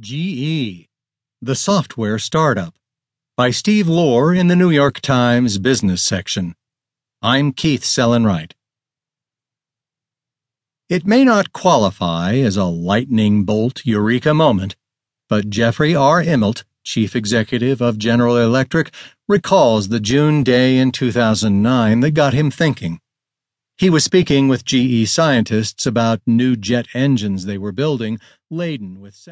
GE, The Software Startup, by Steve Lohr in the New York Times Business section. I'm Keith Sellon-Wright. It may not qualify as a lightning bolt eureka moment, but Jeffrey R. Immelt, chief executive of General Electric, recalls the June day in 2009 that got him thinking. He was speaking with GE scientists about new jet engines they were building laden with